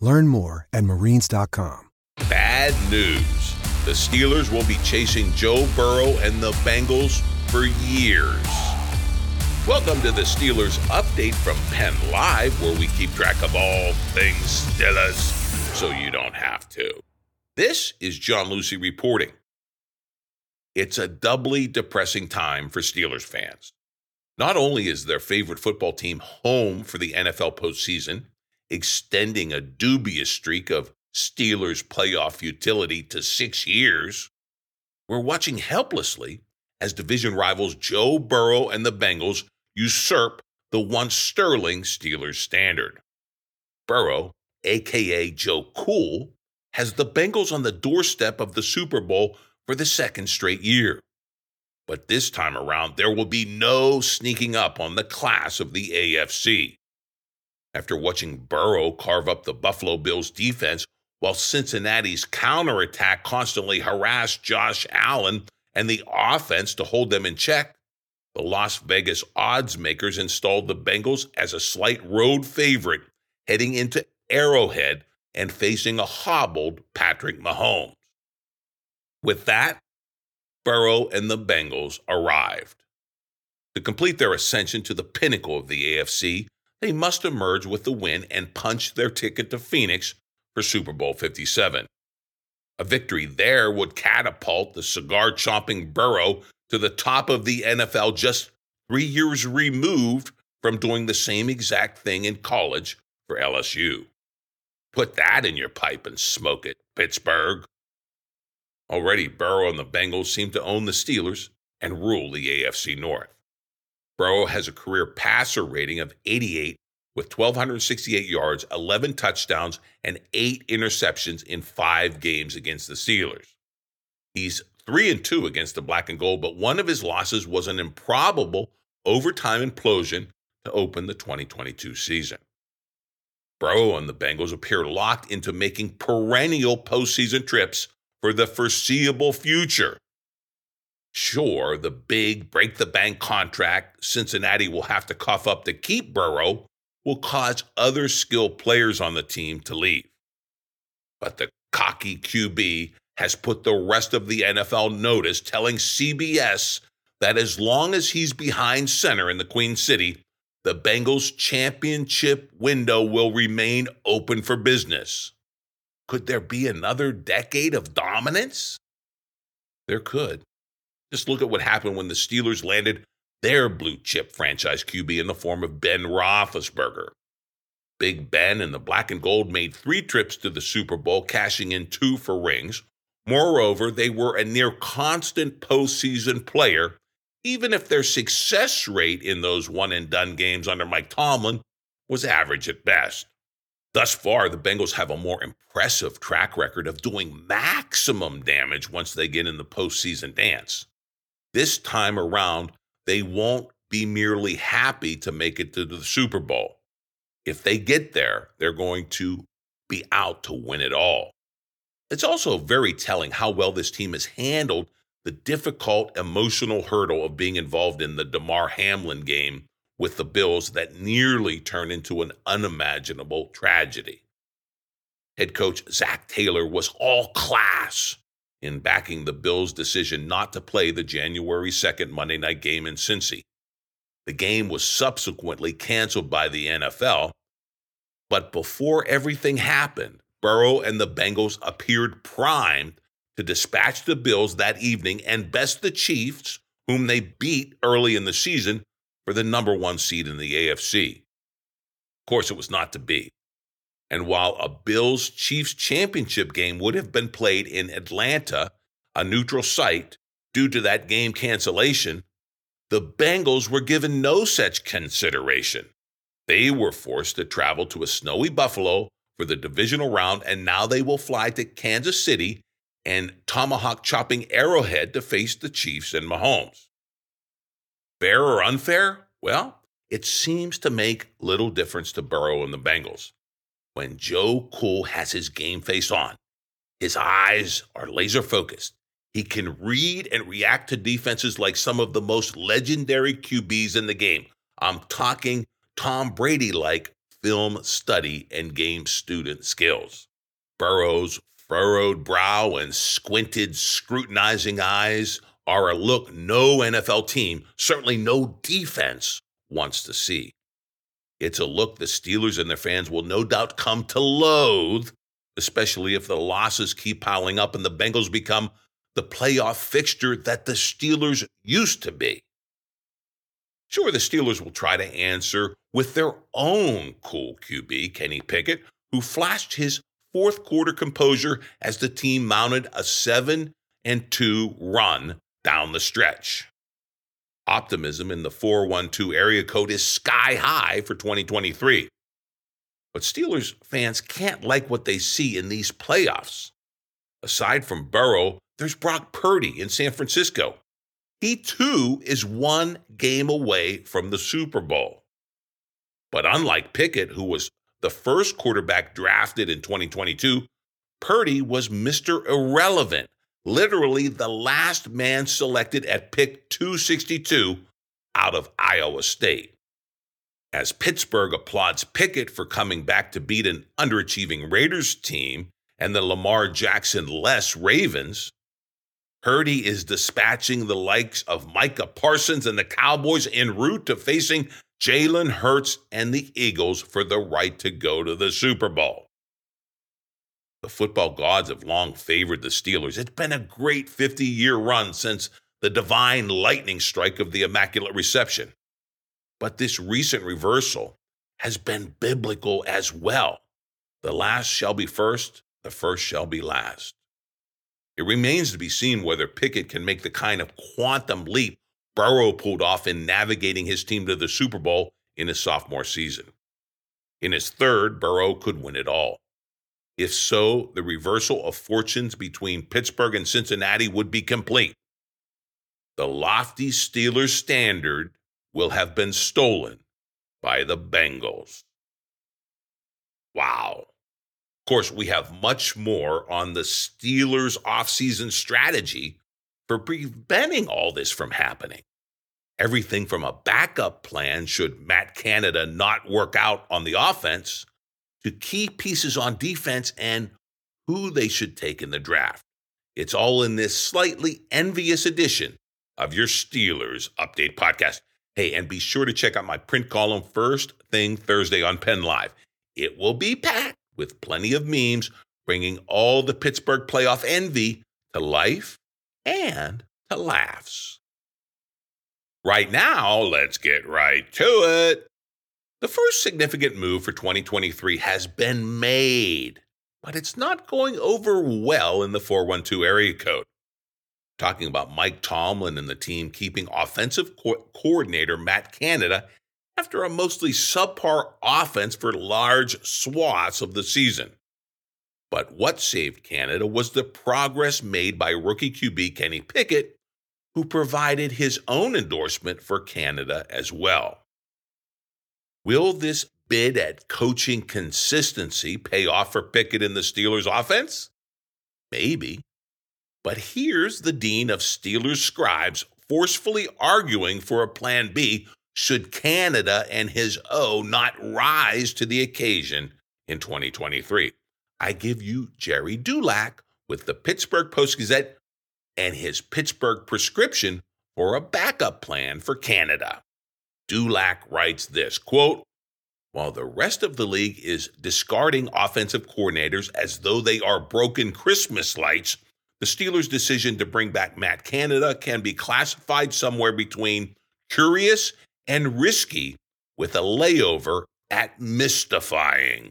Learn more at marines.com. Bad news. The Steelers will be chasing Joe Burrow and the Bengals for years. Welcome to the Steelers update from Penn Live, where we keep track of all things Steelers so you don't have to. This is John Lucy reporting. It's a doubly depressing time for Steelers fans. Not only is their favorite football team home for the NFL postseason, extending a dubious streak of Steelers playoff futility to six years, we're watching helplessly as division rivals Joe Burrow and the Bengals usurp the once sterling Steelers standard. Burrow, aka Joe Cool, has the Bengals on the doorstep of the Super Bowl for the second straight year. But this time around, there will be no sneaking up on the class of the AFC. After watching Burrow carve up the Buffalo Bills defense while Cincinnati's counterattack constantly harassed Josh Allen and the offense to hold them in check, the Las Vegas odds makers installed the Bengals as a slight road favorite heading into Arrowhead and facing a hobbled Patrick Mahomes. With that, Burrow and the Bengals arrived. To complete their ascension to the pinnacle of the AFC, they must emerge with the win and punch their ticket to Phoenix for Super Bowl 57. A victory there would catapult the cigar chomping Burrow to the top of the NFL just three years removed from doing the same exact thing in college for LSU. Put that in your pipe and smoke it, Pittsburgh. Already, Burrow and the Bengals seem to own the Steelers and rule the AFC North. Burrow has a career passer rating of 88 with 1,268 yards, 11 touchdowns, and eight interceptions in five games against the Steelers. He's 3 and 2 against the black and gold, but one of his losses was an improbable overtime implosion to open the 2022 season. Burrow and the Bengals appear locked into making perennial postseason trips for the foreseeable future. Sure, the big break the bank contract Cincinnati will have to cough up to keep Burrow will cause other skilled players on the team to leave. But the cocky QB has put the rest of the NFL notice telling CBS that as long as he's behind center in the Queen City, the Bengals championship window will remain open for business. Could there be another decade of dominance? There could. Just look at what happened when the Steelers landed their blue chip franchise QB in the form of Ben Roethlisberger. Big Ben and the black and gold made three trips to the Super Bowl, cashing in two for rings. Moreover, they were a near constant postseason player, even if their success rate in those one and done games under Mike Tomlin was average at best. Thus far, the Bengals have a more impressive track record of doing maximum damage once they get in the postseason dance. This time around, they won't be merely happy to make it to the Super Bowl. If they get there, they're going to be out to win it all. It's also very telling how well this team has handled the difficult emotional hurdle of being involved in the Damar Hamlin game with the Bills that nearly turned into an unimaginable tragedy. Head coach Zac Taylor was all class in backing the Bills' decision not to play the January 2nd Monday night game in Cincy. The game was subsequently canceled by the NFL, but before everything happened, Burrow and the Bengals appeared primed to dispatch the Bills that evening and best the Chiefs, whom they beat early in the season for the number one seed in the AFC. Of course, it was not to be. And while a Bills Chiefs championship game would have been played in Atlanta, a neutral site, due to that game cancellation, the Bengals were given no such consideration. They were forced to travel to a snowy Buffalo for the divisional round, and now they will fly to Kansas City and tomahawk chopping Arrowhead to face the Chiefs and Mahomes. Fair or unfair? Well, it seems to make little difference to Burrow and the Bengals. When Joe Cool has his game face on, his eyes are laser focused. He can read and react to defenses like some of the most legendary QBs in the game. I'm talking Tom Brady like film study and game student skills. Burrow's furrowed brow and squinted, scrutinizing eyes are a look no NFL team, certainly no defense, wants to see. It's a look the Steelers and their fans will no doubt come to loathe, especially if the losses keep piling up and the Bengals become the playoff fixture that the Steelers used to be. Sure, the Steelers will try to answer with their own cool QB, Kenny Pickett, who flashed his fourth quarter composure as the team mounted a 7 and 2 run down the stretch. Optimism in the 412 area code is sky high for 2023. But Steelers fans can't like what they see in these playoffs. Aside from Burrow, there's Brock Purdy in San Francisco. He too is one game away from the Super Bowl. But unlike Pickett, who was the first quarterback drafted in 2022, Purdy was Mr. Irrelevant, literally the last man selected at pick 262 out of Iowa State. As Pittsburgh applauds Pickett for coming back to beat an underachieving Raiders team and the Lamar Jackson less Ravens, Purdy is dispatching the likes of Micah Parsons and the Cowboys en route to facing Jalen Hurts and the Eagles for the right to go to the Super Bowl. The football gods have long favored the Steelers. It's been a great 50 year run since the divine lightning strike of the Immaculate Reception. But this recent reversal has been biblical as well. The last shall be first, the first shall be last. It remains to be seen whether Pickett can make the kind of quantum leap Burrow pulled off in navigating his team to the Super Bowl in his sophomore season. In his third, Burrow could win it all. If so, the reversal of fortunes between Pittsburgh and Cincinnati would be complete. The lofty Steelers standard will have been stolen by the Bengals. Wow Of course, we have much more on the Steelers' offseason strategy for preventing all this from happening. Everything from a backup plan should Matt Canada not work out on the offense to key pieces on defense and who they should take in the draft. It's all in this slightly envious edition of your Steelers Update podcast. Hey, and be sure to check out my print column first thing Thursday on Penn Live. It will be packed with plenty of memes bringing all the Pittsburgh playoff envy to life and to laughs. Right now, let's get right to it. The first significant move for 2023 has been made, but it's not going over well in the 412 area code. Talking about Mike Tomlin and the team keeping offensive co- coordinator Matt Canada after a mostly subpar offense for large swaths of the season. But what saved Canada was the progress made by rookie QB Kenny Pickett, who provided his own endorsement for Canada as well. Will this bid at coaching consistency pay off for Pickett in the Steelers' offense? Maybe. But here's the dean of Steelers scribes forcefully arguing for a plan B should Canada and his O not rise to the occasion in 2023? I give you Gerry Dulac with the Pittsburgh Post Gazette and his Pittsburgh prescription for a backup plan for Canada. Dulac writes this quote, while the rest of the league is discarding offensive coordinators as though they are broken Christmas lights, the Steelers' decision to bring back Matt Canada can be classified somewhere between curious and risky, with a layover at mystifying.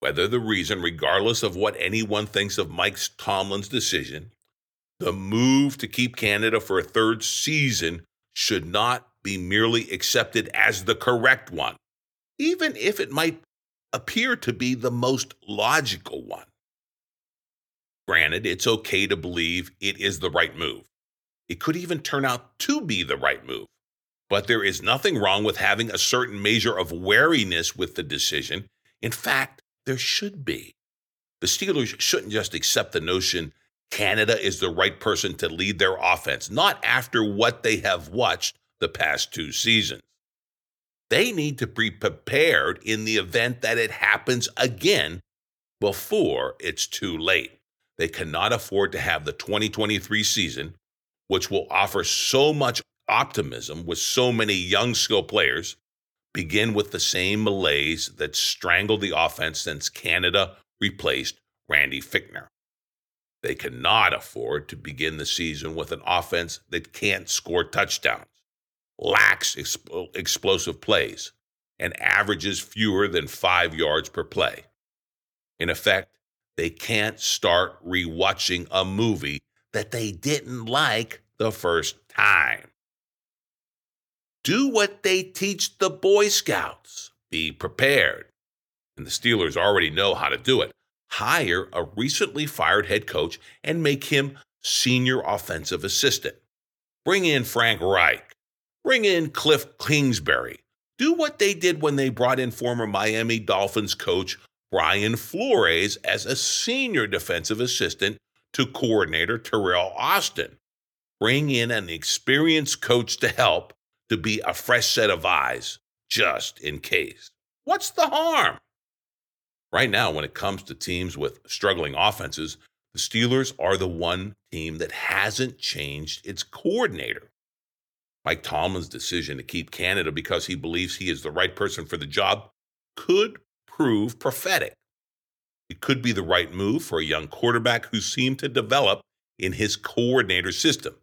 Whether the reason, regardless of what anyone thinks of Mike Tomlin's decision, the move to keep Canada for a third season should not be merely accepted as the correct one even if it might appear to be the most logical one. Granted, it's okay to believe it is the right move. It could even turn out to be the right move. But there is nothing wrong with having a certain measure of wariness with the decision. In fact, there should be. The Steelers shouldn't just accept the notion Canada is the right person to lead their offense, not after what they have watched the past two seasons. They need to be prepared in the event that it happens again before it's too late. They cannot afford to have the 2023 season, which will offer so much optimism with so many young skill players, begin with the same malaise that strangled the offense since Canada replaced Randy Fichtner. They cannot afford to begin the season with an offense that can't score touchdowns lacks exp- explosive plays and averages fewer than five yards per play. In effect, they can't start rewatching a movie that they didn't like the first time. Do what they teach the Boy Scouts. Be prepared. And the Steelers already know how to do it. Hire a recently fired head coach and make him senior offensive assistant. Bring in Frank Reich Bring in Cliff Kingsbury. Do what they did when they brought in former Miami Dolphins coach Brian Flores as a senior defensive assistant to coordinator Teryl Austin. Bring in an experienced coach to help to be a fresh set of eyes, just in case. What's the harm? Right now, when it comes to teams with struggling offenses, the Steelers are the one team that hasn't changed its coordinator. Mike Tomlin's decision to keep Canada because he believes he is the right person for the job could prove prophetic. It could be the right move for a young quarterback who seemed to develop in his coordinator system.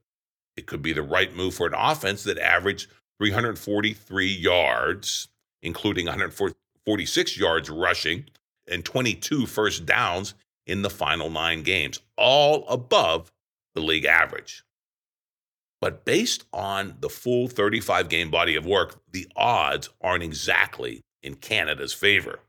It could be the right move for an offense that averaged 343 yards, including 146 yards rushing and 22 first downs in the final nine games, all above the league average. But based on the full 35 game body of work, the odds aren't exactly in Canada's favor.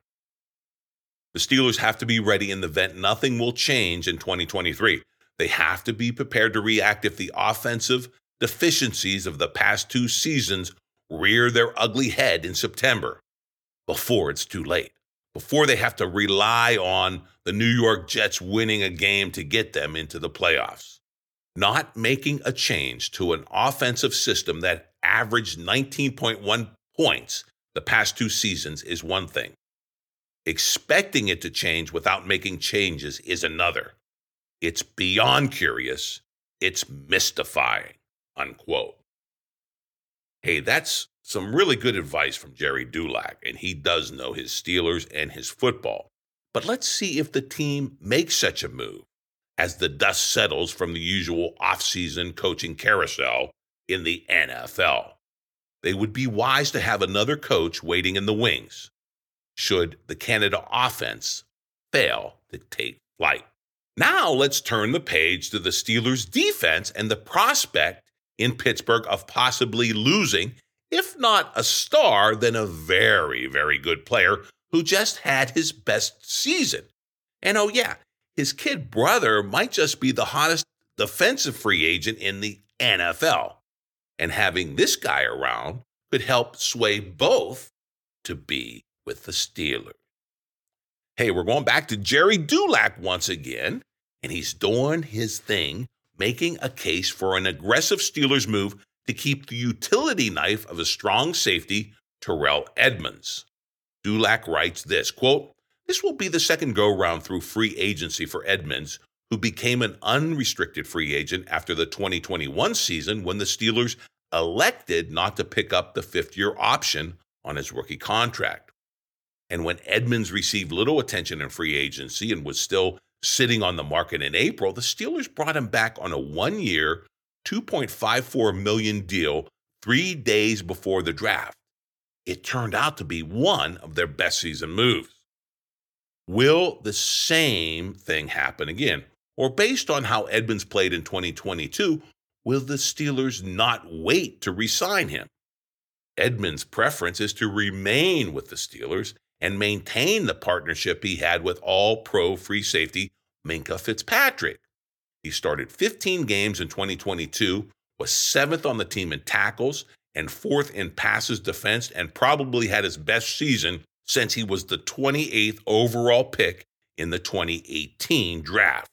The Steelers have to be ready in the event nothing will change in 2023. They have to be prepared to react if the offensive deficiencies of the past two seasons rear their ugly head in September before it's too late, before they have to rely on the New York Jets winning a game to get them into the playoffs. Not making a change to an offensive system that averaged 19.1 points the past two seasons is one thing. Expecting it to change without making changes is another. It's beyond curious. It's mystifying. Unquote. Hey, that's some really good advice from Gerry Dulac, and he does know his Steelers and his football. But let's see if the team makes such a move as the dust settles from the usual offseason coaching carousel in the NFL. They would be wise to have another coach waiting in the wings should the Canada offense fail to take flight. Now let's turn the page to the Steelers' defense and the prospect in Pittsburgh of possibly losing, if not a star, then a very, very good player who just had his best season. And oh, yeah, his kid brother might just be the hottest defensive free agent in the NFL. And having this guy around could help sway both to be with the Steelers. Hey, we're going back to Gerry Dulac once again, and he's doing his thing, making a case for an aggressive Steelers move to keep the utility knife of a strong safety, Terrell Edmunds. Dulac writes this quote, this will be the second go round through free agency for Edmunds, who became an unrestricted free agent after the 2021 season when the Steelers elected not to pick up the fifth year option on his rookie contract. And when Edmunds received little attention in free agency and was still sitting on the market in April, the Steelers brought him back on a one year, 2.54 million deal three days before the draft. It turned out to be one of their best season moves. Will the same thing happen again? Or based on how Edmunds played in 2022, will the Steelers not wait to re sign him? Edmunds' preference is to remain with the Steelers and maintain the partnership he had with all pro free safety Minkah Fitzpatrick. He started 15 games in 2022, was seventh on the team in tackles and fourth in passes defense, and probably had his best season since he was the 28th overall pick in the 2018 draft.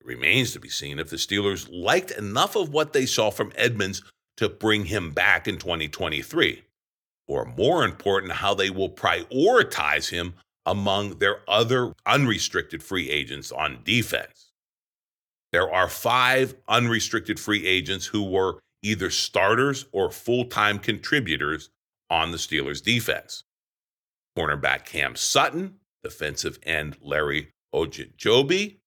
It remains to be seen if the Steelers liked enough of what they saw from Edmunds to bring him back in 2023 or more important, how they will prioritize him among their other unrestricted free agents on defense. There are five unrestricted free agents who were either starters or full time contributors on the Steelers' defense. Cornerback Cam Sutton, defensive end Larry Ogunjobi,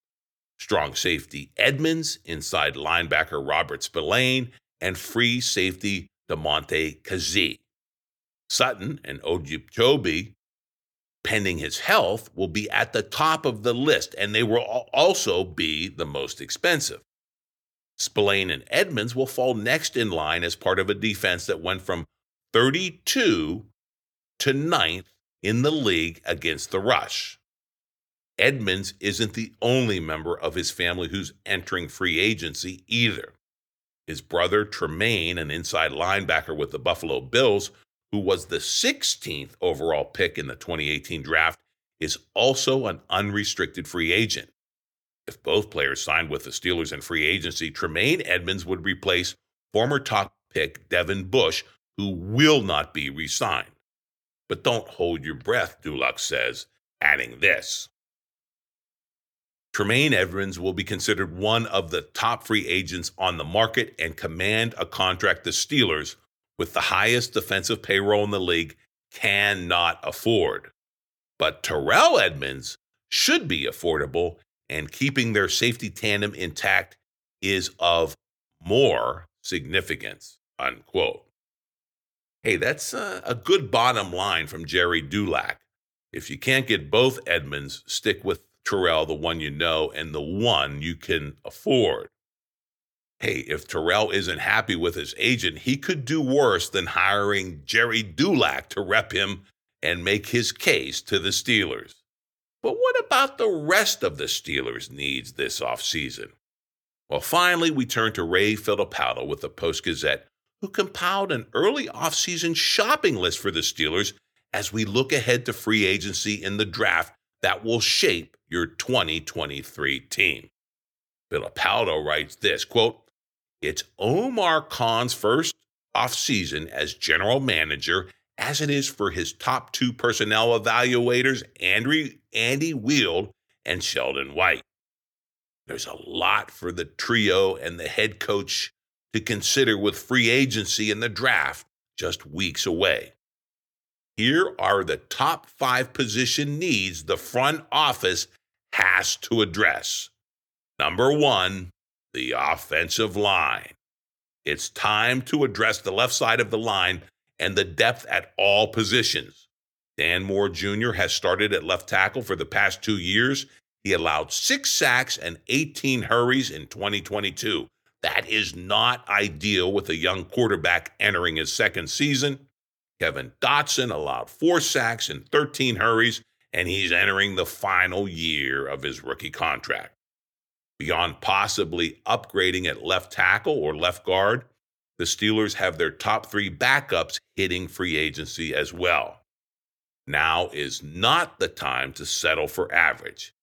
strong safety Edmunds, inside linebacker Robert Spillane, and free safety Damontae Kazee. Sutton and Ogunjobi, pending his health, will be at the top of the list, and they will also be the most expensive. Spillane and Edmunds will fall next in line as part of a defense that went from 32 to 9th in the league against the rush. Edmunds isn't the only member of his family who's entering free agency either. His brother Tremaine, an inside linebacker with the Buffalo Bills, who was the 16th overall pick in the 2018 draft, is also an unrestricted free agent. If both players signed with the Steelers in free agency, Tremaine Edmunds would replace former top pick Devin Bush, who will not be re signed. But don't hold your breath, Dulac says, adding this. Tremaine Edmunds will be considered one of the top free agents on the market and command a contract the Steelers with the highest defensive payroll in the league cannot afford. But Terrell Edmunds should be affordable, and keeping their safety tandem intact is of more significance. Unquote. Hey, that's a, a good bottom line from Gerry Dulac. If you can't get both Edmunds, stick with Terrell, the one you know, and the one you can afford hey, if Terrell isn't happy with his agent, he could do worse than hiring Gerry Dulac to rep him and make his case to the Steelers. But what about the rest of the Steelers' needs this offseason? Well, finally, we turn to Ray Fittipaldo with the Post Gazette, who compiled an early offseason shopping list for the Steelers as we look ahead to free agency in the draft that will shape your 2023 team. Fittipaldo writes this quote, it's Omar Khan's first offseason as general manager, as it is for his top two personnel evaluators, Andy, Andy Weidl and Sheldon White. There's a lot for the trio and the head coach to consider with free agency and the draft just weeks away. Here are the top five position needs the front office has to address. Number one, the offensive line. It's time to address the left side of the line and the depth at all positions. Dan Moore Jr. has started at left tackle for the past two years. He allowed six sacks and 18 hurries in 2022. That is not ideal with a young quarterback entering his second season. Kevin Dotson allowed four sacks and 13 hurries, and he's entering the final year of his rookie contract. Beyond possibly upgrading at left tackle or left guard, the Steelers have their top three backups hitting free agency as well. Now is not the time to settle for average.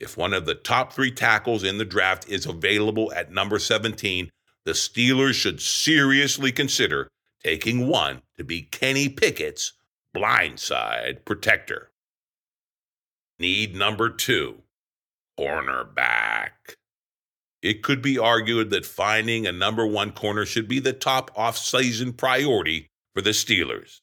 If one of the top three tackles in the draft is available at number 17, the Steelers should seriously consider taking one to be Kenny Pickett's blindside protector. Need number two cornerback. It could be argued that finding a number one corner should be the top off-season priority for the Steelers.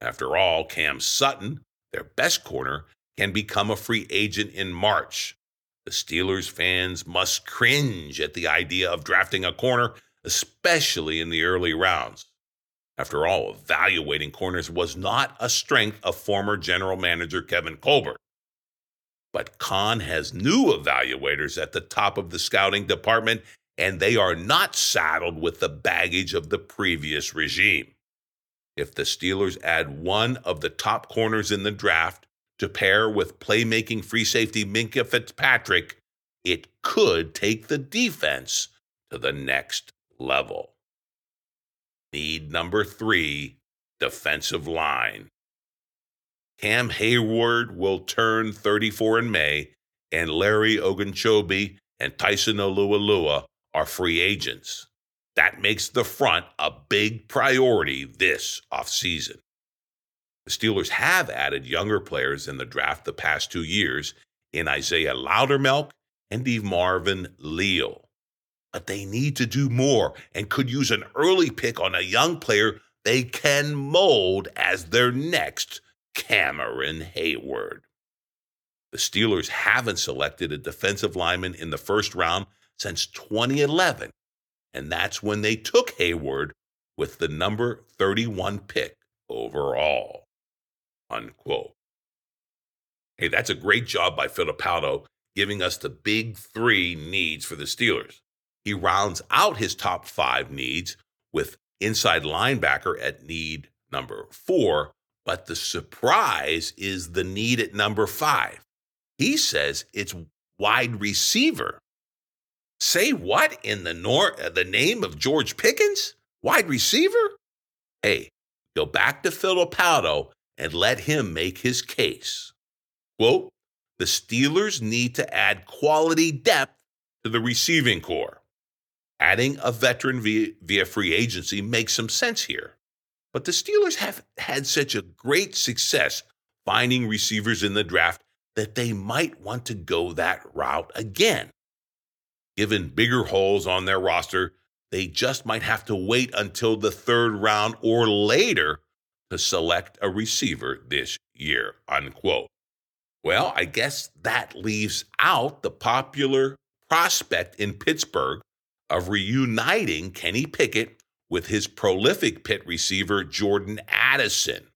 After all, Cam Sutton, their best corner, can become a free agent in March. The Steelers fans must cringe at the idea of drafting a corner, especially in the early rounds. After all, evaluating corners was not a strength of former general manager Kevin Colbert. But Khan has new evaluators at the top of the scouting department, and they are not saddled with the baggage of the previous regime. If the Steelers add one of the top corners in the draft to pair with playmaking free safety Minkah Fitzpatrick, it could take the defense to the next level. Need number three defensive line. Cam Heyward will turn 34 in May, and Larry Ogunjobi and Tyson Alualu are free agents. That makes the front a big priority this offseason. The Steelers have added younger players in the draft the past two years in Isaiahh Loudermilk and DeMarvin Leal. But they need to do more and could use an early pick on a young player they can mold as their next Cameron Heyward. The Steelers haven't selected a defensive lineman in the first round since 2011, and that's when they took Heyward with the number 31 pick overall. Unquote. Hey, that's a great job by Fittipaldo giving us the big three needs for the Steelers. He rounds out his top five needs with inside linebacker at need number four, but the surprise is the need at number five. He says it's wide receiver. Say what in the nor- uh, the name of George Pickens? Wide receiver? Hey, go back to Fittipaldo and let him make his case. Quote, the Steelers need to add quality depth to the receiving corps. Adding a veteran via, via free agency makes some sense here. But the Steelers have had such a great success finding receivers in the draft that they might want to go that route again. Given bigger holes on their roster, they just might have to wait until the third round or later to select a receiver this year, unquote. Well, I guess that leaves out the popular prospect in Pittsburgh of reuniting Kenny Pickett with his prolific Pitt receiver, Jordan Addison.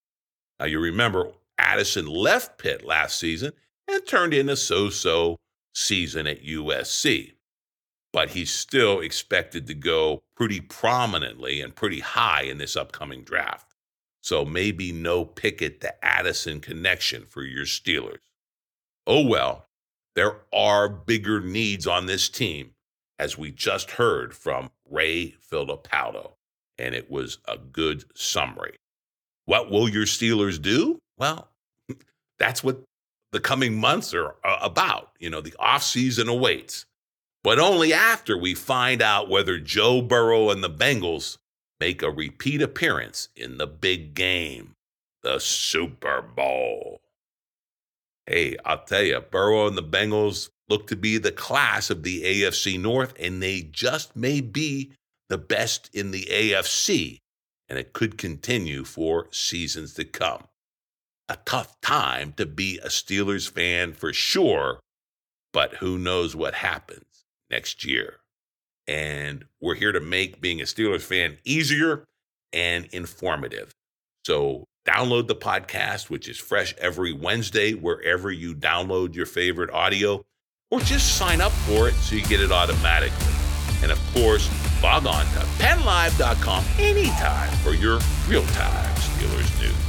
Now, you remember Addison left Pitt last season and turned in a so so season at USC. But he's still expected to go pretty prominently and pretty high in this upcoming draft. So maybe no Pickett to Addison connection for your Steelers. Oh well, there are bigger needs on this team, as we just heard from Ray Fittipaldo and it was a good summary. What will your Steelers do? Well, that's what the coming months are uh, about. You know, the offseason awaits. But only after we find out whether Joe Burrow and the Bengals make a repeat appearance in the big game, the Super Bowl. Hey, I'll tell you, Burrow and the Bengals look to be the class of the AFC North, and they just may be the best in the AFC, and it could continue for seasons to come. A tough time to be a Steelers fan for sure, but who knows what happens next year. And we're here to make being a Steelers fan easier and informative. So download the podcast, which is fresh every Wednesday, wherever you download your favorite audio, or just sign up for it so you get it automatically. And of course, log on to pennlive.com anytime for your real time Steelers news.